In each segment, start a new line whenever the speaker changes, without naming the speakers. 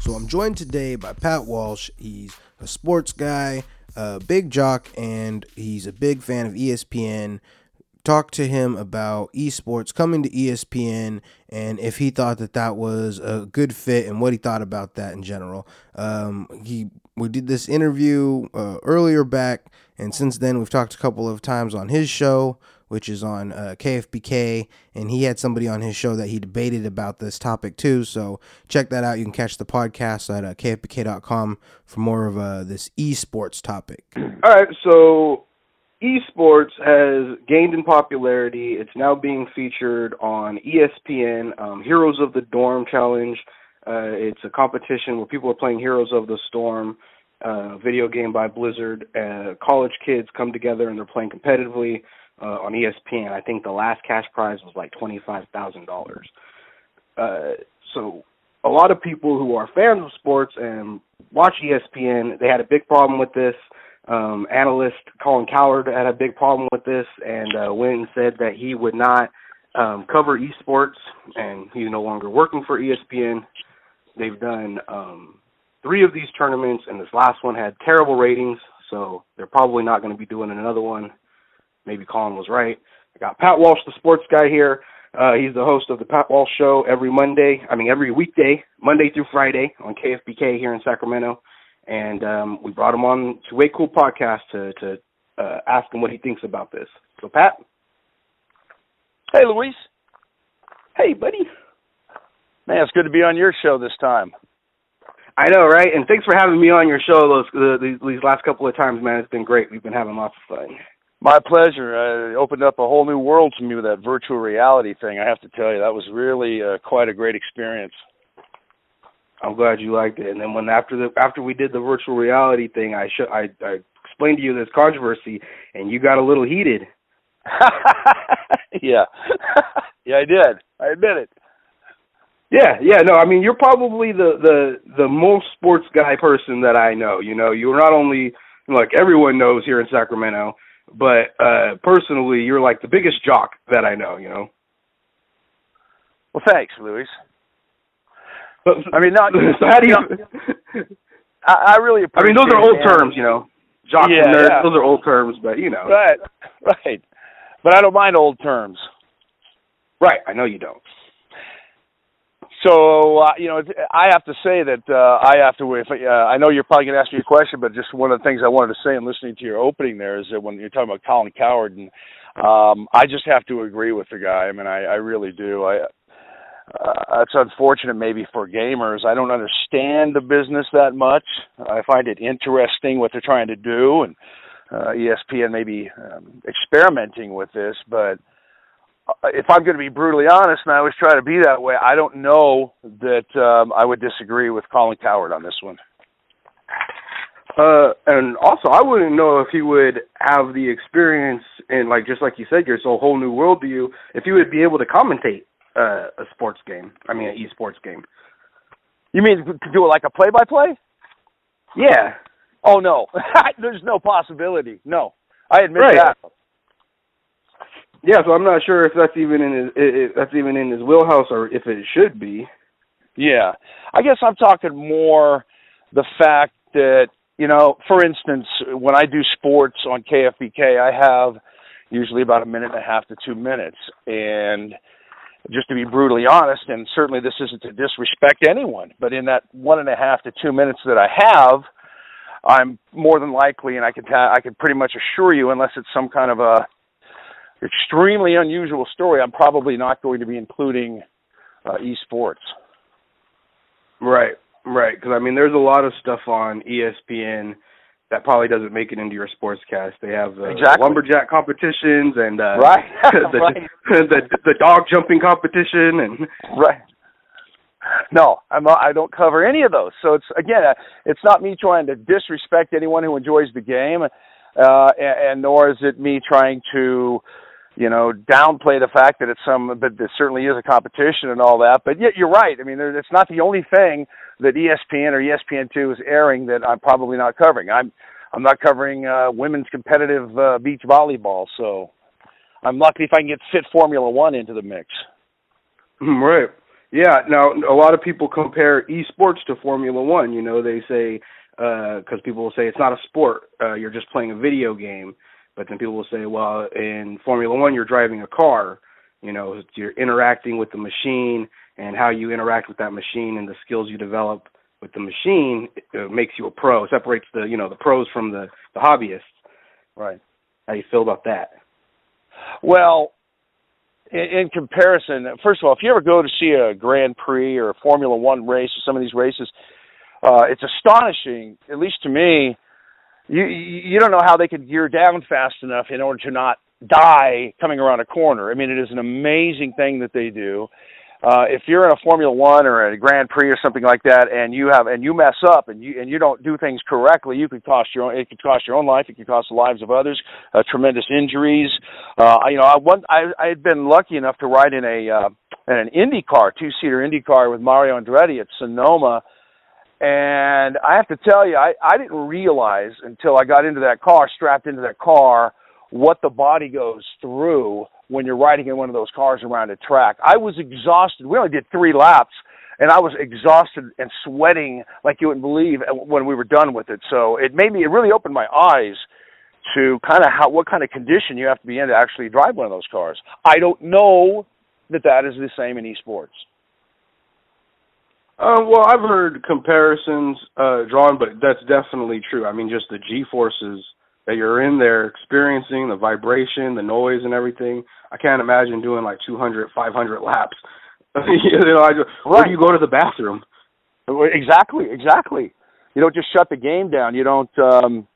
So I'm joined today by Pat Walsh. He's a sports guy, a big jock, and he's a big fan of ESPN. Talk to him about esports coming to ESPN and if he thought that that was a good fit and what he thought about that in general. Um, he we did this interview uh, earlier back, and since then we've talked a couple of times on his show which is on uh, KFBK, and he had somebody on his show that he debated about this topic too. So check that out. You can catch the podcast at uh, KFBK.com for more of uh, this esports topic.
All right, so esports has gained in popularity. It's now being featured on ESPN, um, Heroes of the Dorm Challenge. Uh, it's a competition where people are playing Heroes of the Storm, uh, video game by Blizzard. Uh, college kids come together and they're playing competitively uh, on ESPN. I think the last cash prize was like twenty five thousand uh, dollars. So a lot of people who are fans of sports and watch ESPN, they had a big problem with this. Um, analyst Colin Cowherd had a big problem with this and uh, went and said that he would not um, cover esports, and he's no longer working for ESPN. They've done um, three of these tournaments, and this last one had terrible ratings, so they're probably not going to be doing another one maybe Colin was right. I got Pat Walsh, the sports guy here. Uh, he's the host of the Pat Walsh Show every Monday. I mean, every weekday, Monday through Friday on KFBK here in Sacramento. And um, we brought him on to Way Cool Podcast to to uh, ask him what he thinks about this. So, Pat.
Hey, Luis.
Hey, buddy.
Man, it's good to be on your show this time.
I know, right? And thanks for having me on your show those these, these last couple of times, man. It's been great. We've been having lots of fun.
My pleasure. Uh, it opened up a whole new world to me with that virtual reality thing. I have to tell you, that was really uh, quite a great experience.
I'm glad you liked it. And then when after the after we did the virtual reality thing, I sh- I, I explained to you this controversy, and you got a little heated.
yeah, yeah, I did. I admit it.
Yeah, yeah, no, I mean you're probably the the the most sports guy person that I know. You know, you're not only like everyone knows here in Sacramento, but uh personally you're like the biggest jock that I know, you know.
Well, thanks, Luis. But, I mean, not.
so how do you?
I, I really
I mean, those are old terms, you know. Jock
yeah,
and nerd,
yeah.
those are old terms, but you know.
Right, right. But I don't mind old terms.
Right, I know you don't.
So uh, you know, I have to say that uh, I have to. If uh, I know you're probably going to ask me a question, but just one of the things I wanted to say in listening to your opening there is that when you're talking about Colin Cowherd, and um, I just have to agree with the guy. I mean, I, I really do. I uh, it's unfortunate maybe for gamers. I don't understand the business that much. I find it interesting what they're trying to do, and uh, ESPN maybe um, experimenting with this, but if I'm going to be brutally honest, and I always try to be that way, I don't know that um, I would disagree with Colin Cowherd on this one.
Uh, and also, I wouldn't know if he would have the experience and like just like you said, you're so whole new world to you. If he would be able to commentate uh, a sports game, I mean, an esports game.
You mean to do it like a play-by-play?
Yeah.
Oh no, there's no possibility. No, I admit
right.
that.
Yeah, so I'm not sure if that's even in his if that's even in his wheelhouse or if it should be.
Yeah, I guess I'm talking more the fact that you know, for instance, when I do sports on KFBK, I have usually about a minute and a half to two minutes, and just to be brutally honest, and certainly this isn't to disrespect anyone, but in that one and a half to two minutes that I have, I'm more than likely, and I can ta- I can pretty much assure you, unless it's some kind of a extremely unusual story, I'm probably not going to be including uh, esports.
Right, right. Because I mean, there's a lot of stuff on ESPN that probably doesn't make it into your sportscast. They have uh,
exactly.
lumberjack competitions and uh,
right.
the,
right.
the the dog jumping competition and
right. No, I'm not, I don't cover any of those. So it's again, uh, it's not me trying to disrespect anyone who enjoys the game, uh, and, and nor is it me trying to you know, downplay the fact that it's some, but there certainly is a competition and all that. But yet, you're right. I mean, there, it's not the only thing that ESPN or ESPN2 is airing that I'm probably not covering. I'm, I'm not covering uh, women's competitive uh, beach volleyball, so I'm lucky if I can get Fit Formula One into the mix.
Right. Yeah, now a lot of people compare esports to Formula One. You know, they say because uh, people will say it's not a sport, uh, you're just playing a video game. But then people will say, well, in Formula One, you're driving a car. You know, you're interacting with the machine, and how you interact with that machine and the skills you develop with the machine it makes you a pro. Separates the you know the pros from the the hobbyists.
Right.
How do you feel about that?
Well, in, in comparison, first of all, if you ever go to see a Grand Prix or a Formula One race or some of these races, uh, it's astonishing, at least to me. You you don't know how they could gear down fast enough in order to not die coming around a corner. I mean, it is an amazing thing that they do uh, if you're in a Formula One or a Grand Prix or something like that, and you have and you mess up and you and you don't do things correctly, you could cost your own. It could cost your own life. It could cost the lives of others. Uh, tremendous injuries. Uh, you know, I one I I had been lucky enough to ride in a uh, in an Indy car, two seater Indy car with Mario Andretti at Sonoma. And I have to tell you, I, I didn't realize until I got into that car, strapped into that car, what the body goes through when you're riding in one of those cars around a track. I was exhausted. We only did three laps, and I was exhausted and sweating like you wouldn't believe when we were done with it. So it made me. It really opened my eyes to kind of how what kind of condition you have to be in to actually drive one of those cars. I don't know that that is the same in esports.
Uh, well, I've heard comparisons uh, drawn, but that's definitely true. I mean, just the G forces that you're in there experiencing the vibration, the noise, and everything. I can't imagine doing like 200, 500 laps. you know, I just, right. where do you go to the bathroom?
Exactly, exactly. You don't just shut the game down. You don't, um,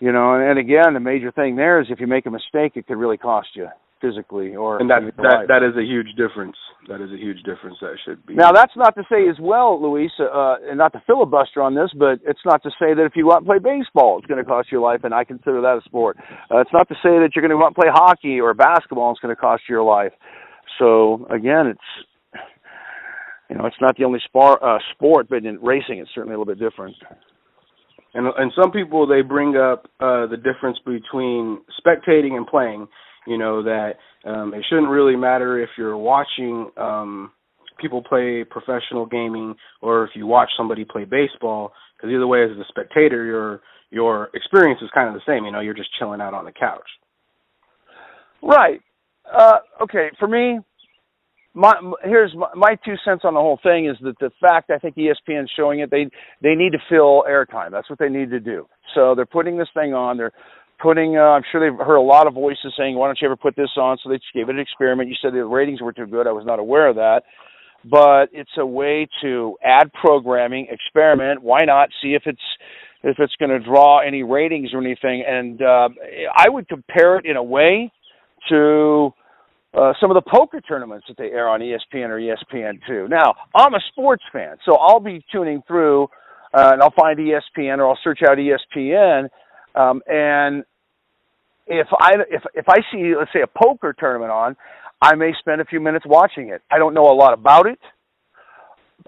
you know. And, and again, the major thing there is if you make a mistake, it could really cost you physically or
and that that that is a huge difference. That is a huge difference that should be
now that's not to say as well luis uh, and not to filibuster on this but it's not to say that if you want to play baseball it's going to cost you your life and i consider that a sport. Uh, it's not to say that you're going to want to play hockey or basketball and it's going to cost you your life. So again it's you know it's not the only sport uh, sport but in racing it's certainly a little bit different.
And and some people they bring up uh the difference between spectating and playing you know that um, it shouldn't really matter if you're watching um, people play professional gaming or if you watch somebody play baseball because either way as a spectator your your experience is kind of the same you know you're just chilling out on the couch
right uh okay for me my here's my, my two cents on the whole thing is that the fact I think ESPN's showing it they they need to fill airtime. That's what they need to do. So they're putting this thing on. They're putting. Uh, I'm sure they've heard a lot of voices saying, "Why don't you ever put this on?" So they just gave it an experiment. You said the ratings were too good. I was not aware of that, but it's a way to add programming, experiment. Why not see if it's if it's going to draw any ratings or anything? And uh, I would compare it in a way to uh, some of the poker tournaments that they air on ESPN or ESPN2. Now, I'm a sports fan, so I'll be tuning through uh, and I'll find ESPN or I'll search out ESPN um, and if I if if I see let's say a poker tournament on, I may spend a few minutes watching it. I don't know a lot about it.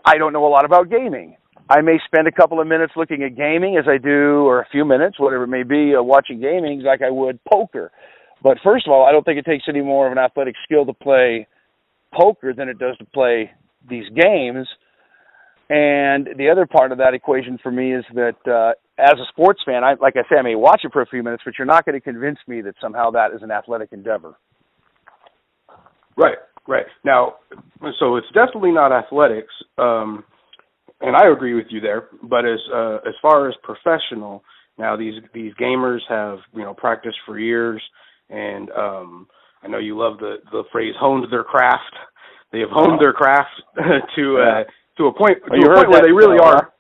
I don't know a lot about gaming. I may spend a couple of minutes looking at gaming as I do, or a few minutes, whatever it may be, uh, watching gaming like I would poker. But first of all, I don't think it takes any more of an athletic skill to play poker than it does to play these games. And the other part of that equation for me is that uh, as a sports fan, I like I say, I may watch it for a few minutes, but you're not going to convince me that somehow that is an athletic endeavor.
Right, right. Now, so it's definitely not athletics, um, and I agree with you there. But as uh, as far as professional, now these these gamers have you know practiced for years, and um, I know you love the the phrase honed their craft. They have honed their craft to uh, to a point to a point where they really are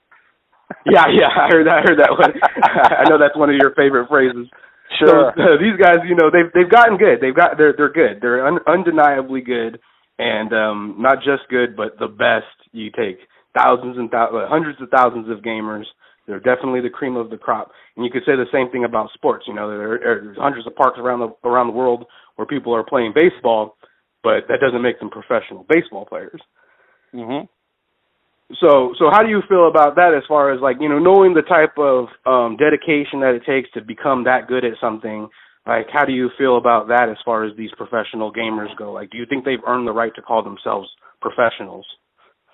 yeah, yeah, I heard that. I heard that one. I know that's one of your favorite phrases.
Sure.
So, uh, these guys, you know, they've they've gotten good. They've got they're they're good. They're un, undeniably good, and um not just good, but the best. You take thousands and th- uh, hundreds of thousands of gamers. They're definitely the cream of the crop. And you could say the same thing about sports. You know, there are, there's hundreds of parks around the around the world where people are playing baseball, but that doesn't make them professional baseball players.
Mhm.
So so how do you feel about that as far as like, you know, knowing the type of um dedication that it takes to become that good at something? Like how do you feel about that as far as these professional gamers go? Like do you think they've earned the right to call themselves professionals?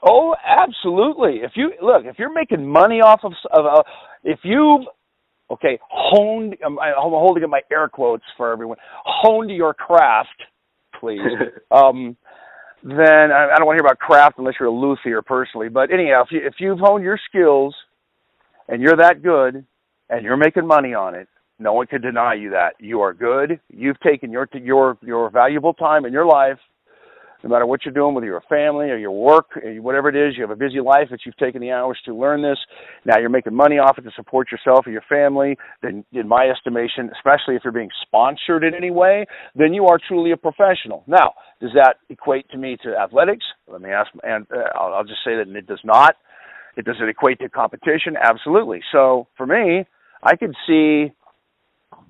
Oh, absolutely. If you look, if you're making money off of, of uh, if you've okay honed, I'm, I'm holding up my air quotes for everyone, honed your craft, please. um, then I, I don't want to hear about craft unless you're a luthier personally. But anyhow, if you if you've honed your skills and you're that good and you're making money on it, no one can deny you that. You are good. You've taken your your your valuable time in your life no matter what you're doing with your family or your work, or whatever it is, you have a busy life that you've taken the hours to learn this. Now you're making money off it to support yourself or your family. Then, in my estimation, especially if you're being sponsored in any way, then you are truly a professional. Now, does that equate to me to athletics? Let me ask, and uh, I'll, I'll just say that it does not. It does it equate to competition? Absolutely. So for me, I could see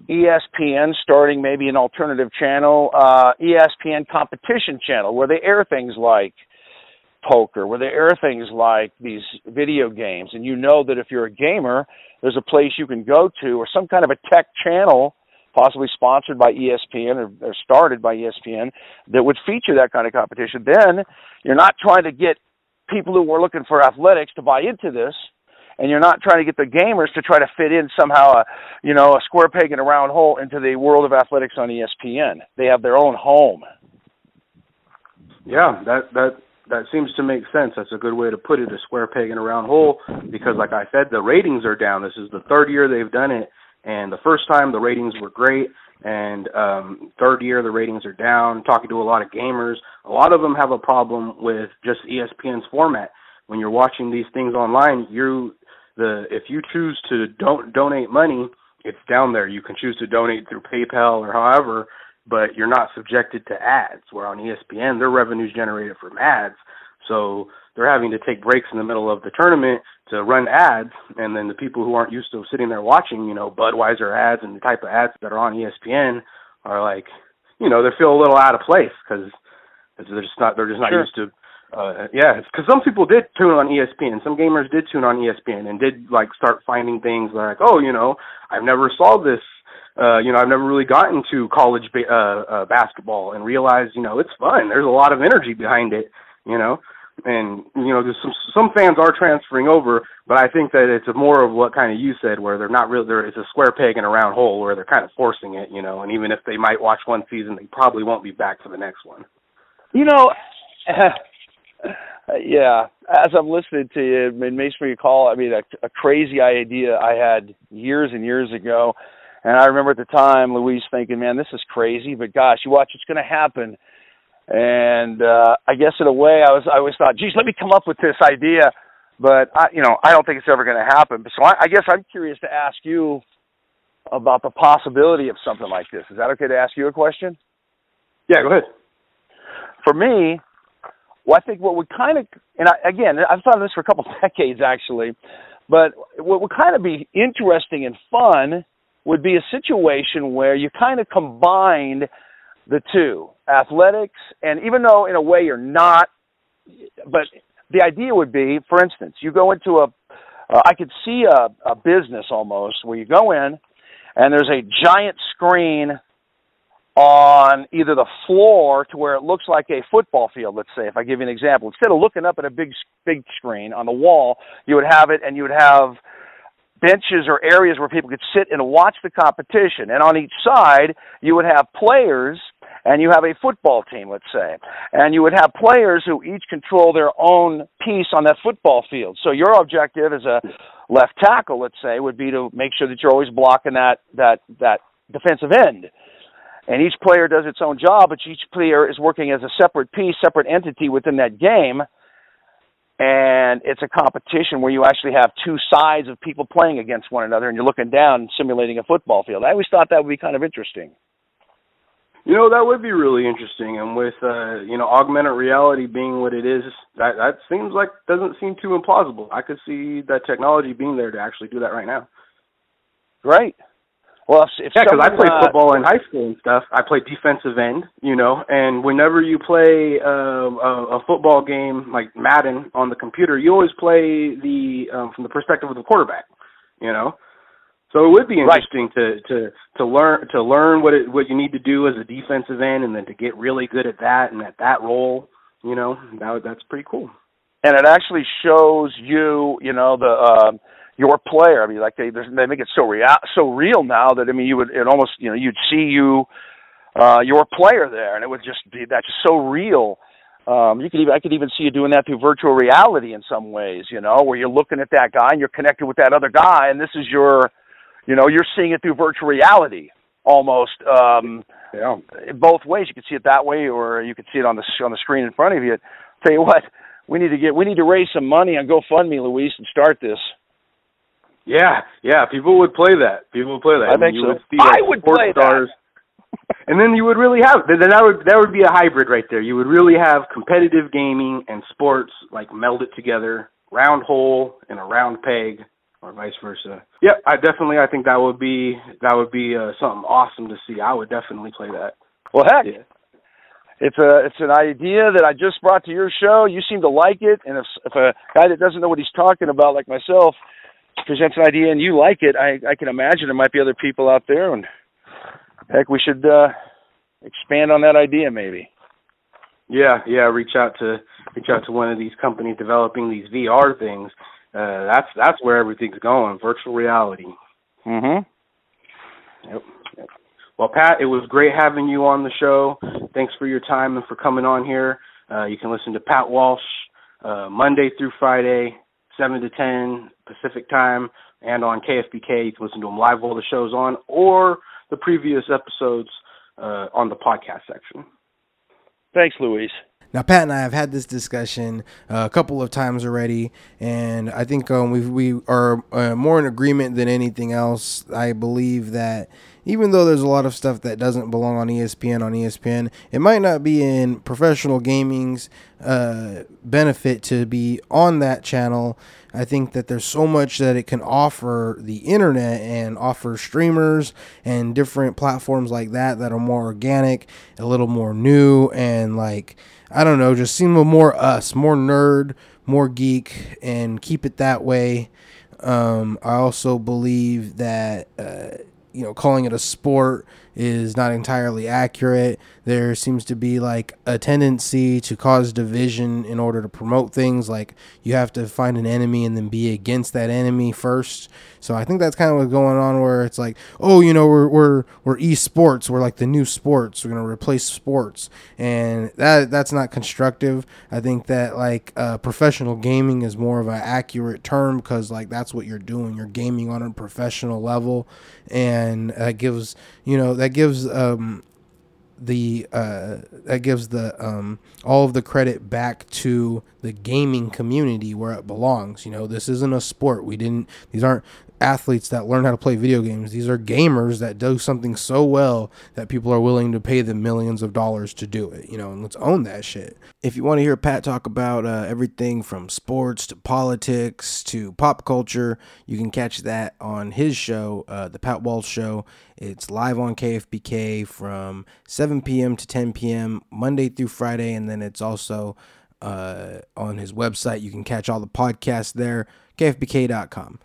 ESPN starting maybe an alternative channel, uh, ESPN competition channel, where they air things like poker, where they air things like these video games. And you know that if you're a gamer, there's a place you can go to, or some kind of a tech channel, possibly sponsored by ESPN or, or started by ESPN, that would feature that kind of competition. Then you're not trying to get people who are looking for athletics to buy into this and you're not trying to get the gamers to try to fit in somehow a you know a square peg in a round hole into the world of athletics on ESPN. They have their own home.
Yeah, that that that seems to make sense. That's a good way to put it, a square peg in a round hole because like I said, the ratings are down. This is the third year they've done it and the first time the ratings were great and um third year the ratings are down. Talking to a lot of gamers, a lot of them have a problem with just ESPN's format. When you're watching these things online, you the if you choose to don't donate money, it's down there. You can choose to donate through PayPal or however, but you're not subjected to ads. Where on ESPN, their revenue's generated from ads, so they're having to take breaks in the middle of the tournament to run ads, and then the people who aren't used to sitting there watching, you know, Budweiser ads and the type of ads that are on ESPN are like, you know, they feel a little out of place because they're just not they're just not
sure.
used to uh, yeah, because some people did tune on ESPN. Some gamers did tune on ESPN and did like start finding things like, oh, you know, I've never saw this. Uh, you know, I've never really gotten to college ba- uh, uh, basketball and realized, you know, it's fun. There's a lot of energy behind it. You know, and you know, there's some some fans are transferring over, but I think that it's more of what kind of you said, where they're not really there. It's a square peg in a round hole, where they're kind of forcing it. You know, and even if they might watch one season, they probably won't be back for the next one.
You know. yeah, as I'm listening to you, it makes me recall. I mean, a, a crazy idea I had years and years ago, and I remember at the time, Luis thinking, "Man, this is crazy," but gosh, you watch, it's going to happen. And uh I guess in a way, I was I always thought, "Geez, let me come up with this idea," but I, you know, I don't think it's ever going to happen. So I, I guess I'm curious to ask you about the possibility of something like this. Is that okay to ask you a question?
Yeah, go ahead.
For me, well, I think what would kind of, and I, again, I've thought of this for a couple of decades actually, but what would kind of be interesting and fun would be a situation where you kind of combined the two, athletics, and even though in a way you're not, but the idea would be, for instance, you go into a, uh, I could see a, a business almost where you go in and there's a giant screen on either the floor to where it looks like a football field let's say if i give you an example. Instead of looking up at a big big screen on the wall you would have it and you would have benches or areas where people could sit and watch the competition. And on each side you would have players and you have a football team let's say. And you would have players who each control their own piece on that football field. So your objective as a left tackle let's say would be to make sure that you're always blocking that that that defensive end and each player does its own job, but each player is working as a separate piece, separate entity within that game. And it's a competition where you actually have two sides of people playing against one another, and you're looking down, simulating a football field. I always thought that would be kind of interesting.
You know, that would be really interesting. And with uh, you know, augmented reality being what it is, that that seems like doesn't seem too implausible. I could see that technology being there to actually do that right now.
Right. Well, if, if
yeah, because I played
uh,
football in high school and stuff. I played defensive end, you know, and whenever you play uh, a, a football game like Madden on the computer, you always play the um, from the perspective of the quarterback, you know. So it would be interesting right. to to to learn to learn what it, what you need to do as a defensive end, and then to get really good at that and at that role. You know, that that's pretty cool.
and it actually shows you, you know, the uh, your player. I mean, like they they make it so real so real now that I mean, you would it almost you know you'd see you uh, your player there, and it would just be that's just so real. Um, you could even I could even see you doing that through virtual reality in some ways, you know, where you're looking at that guy and you're connected with that other guy, and this is your, you know, you're seeing it through virtual reality almost. Um, yeah. Both ways, you could see it that way, or you could see it on the on the screen in front of you. Tell you what, we need to get we need to raise some money on GoFundMe, Luis, and start this.
Yeah, yeah, people would play that. People would play that.
I, I think so. Would see, like, I would play stars. that
and then you would really have then that would that would be a hybrid right there. You would really have competitive gaming and sports like melded together, round hole and a round peg, or vice versa. Yep, I definitely I think that would be that would be uh, something awesome to see. I would definitely play that.
Well, heck, yeah. it's a it's an idea that I just brought to your show. You seem to like it, and if if a guy that doesn't know what he's talking about, like myself, presents an idea and you like it, I I can imagine there might be other people out there and heck, we should uh, expand on that idea maybe.
Yeah, yeah. Reach out to reach out to one of these companies developing these VR things. Uh, that's that's where everything's going. Virtual reality.
Mhm.
Yep. yep. Well, Pat, it was great having you on the show. Thanks for your time and for coming on here. Uh, you can listen to Pat Walsh uh, Monday through Friday, seven to ten Pacific time, and on KFBK. You can listen to them live while the show's on, or the previous episodes uh, on the podcast section.
Thanks, Luis.
Now, Pat and I have had this discussion uh, a couple of times already, and I think um, we we are uh, more in agreement than anything else. I believe that even though there's a lot of stuff that doesn't belong on ESPN on ESPN, it might not be in professional gaming's uh, benefit to be on that channel. I think that there's so much that it can offer the internet and offer streamers and different platforms like that that are more organic, a little more new, and like I don't know, just seem more us, more nerd, more geek, and keep it that way. Um, I also believe that. Uh, you know, calling it a sport is not entirely accurate. There seems to be like a tendency to cause division in order to promote things. Like you have to find an enemy and then be against that enemy first. So I think that's kind of what's going on where it's like, oh, you know, we're we're we're esports, we're like the new sports, we're gonna replace sports, and that that's not constructive. I think that like uh, professional gaming is more of an accurate term because like that's what you're doing. You're gaming on a professional level, and that gives you know that gives um, the uh, that gives the um, all of the credit back to the gaming community where it belongs. You know, this isn't a sport. We didn't. These aren't athletes that learn how to play video games. These are gamers that do something so well that people are willing to pay them millions of dollars to do it. You know, and let's own that shit. If you want to hear Pat talk about uh, everything from sports to politics to pop culture, you can catch that on his show, uh, The Pat Walsh Show. It's live on KFBK from 7 p.m. to 10 p.m. Monday through Friday, and then it's also uh, on his website. You can catch all the podcasts there, kfbk.com.